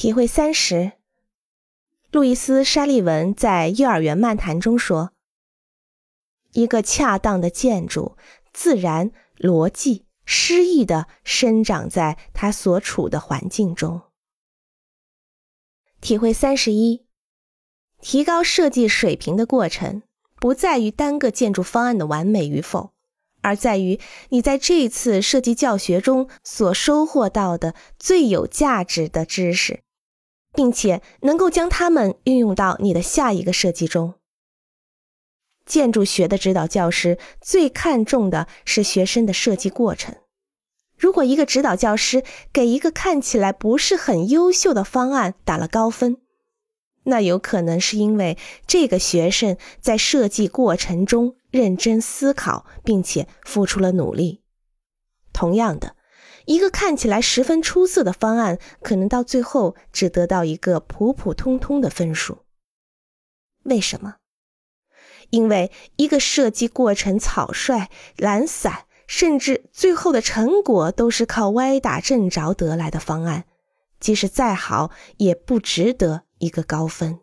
体会三十。路易斯·沙利文在《幼儿园漫谈》中说：“一个恰当的建筑，自然、逻辑、诗意的生长在它所处的环境中。”体会三十一。提高设计水平的过程，不在于单个建筑方案的完美与否，而在于你在这次设计教学中所收获到的最有价值的知识。并且能够将它们运用到你的下一个设计中。建筑学的指导教师最看重的是学生的设计过程。如果一个指导教师给一个看起来不是很优秀的方案打了高分，那有可能是因为这个学生在设计过程中认真思考，并且付出了努力。同样的。一个看起来十分出色的方案，可能到最后只得到一个普普通通的分数。为什么？因为一个设计过程草率、懒散，甚至最后的成果都是靠歪打正着得来的方案，即使再好，也不值得一个高分。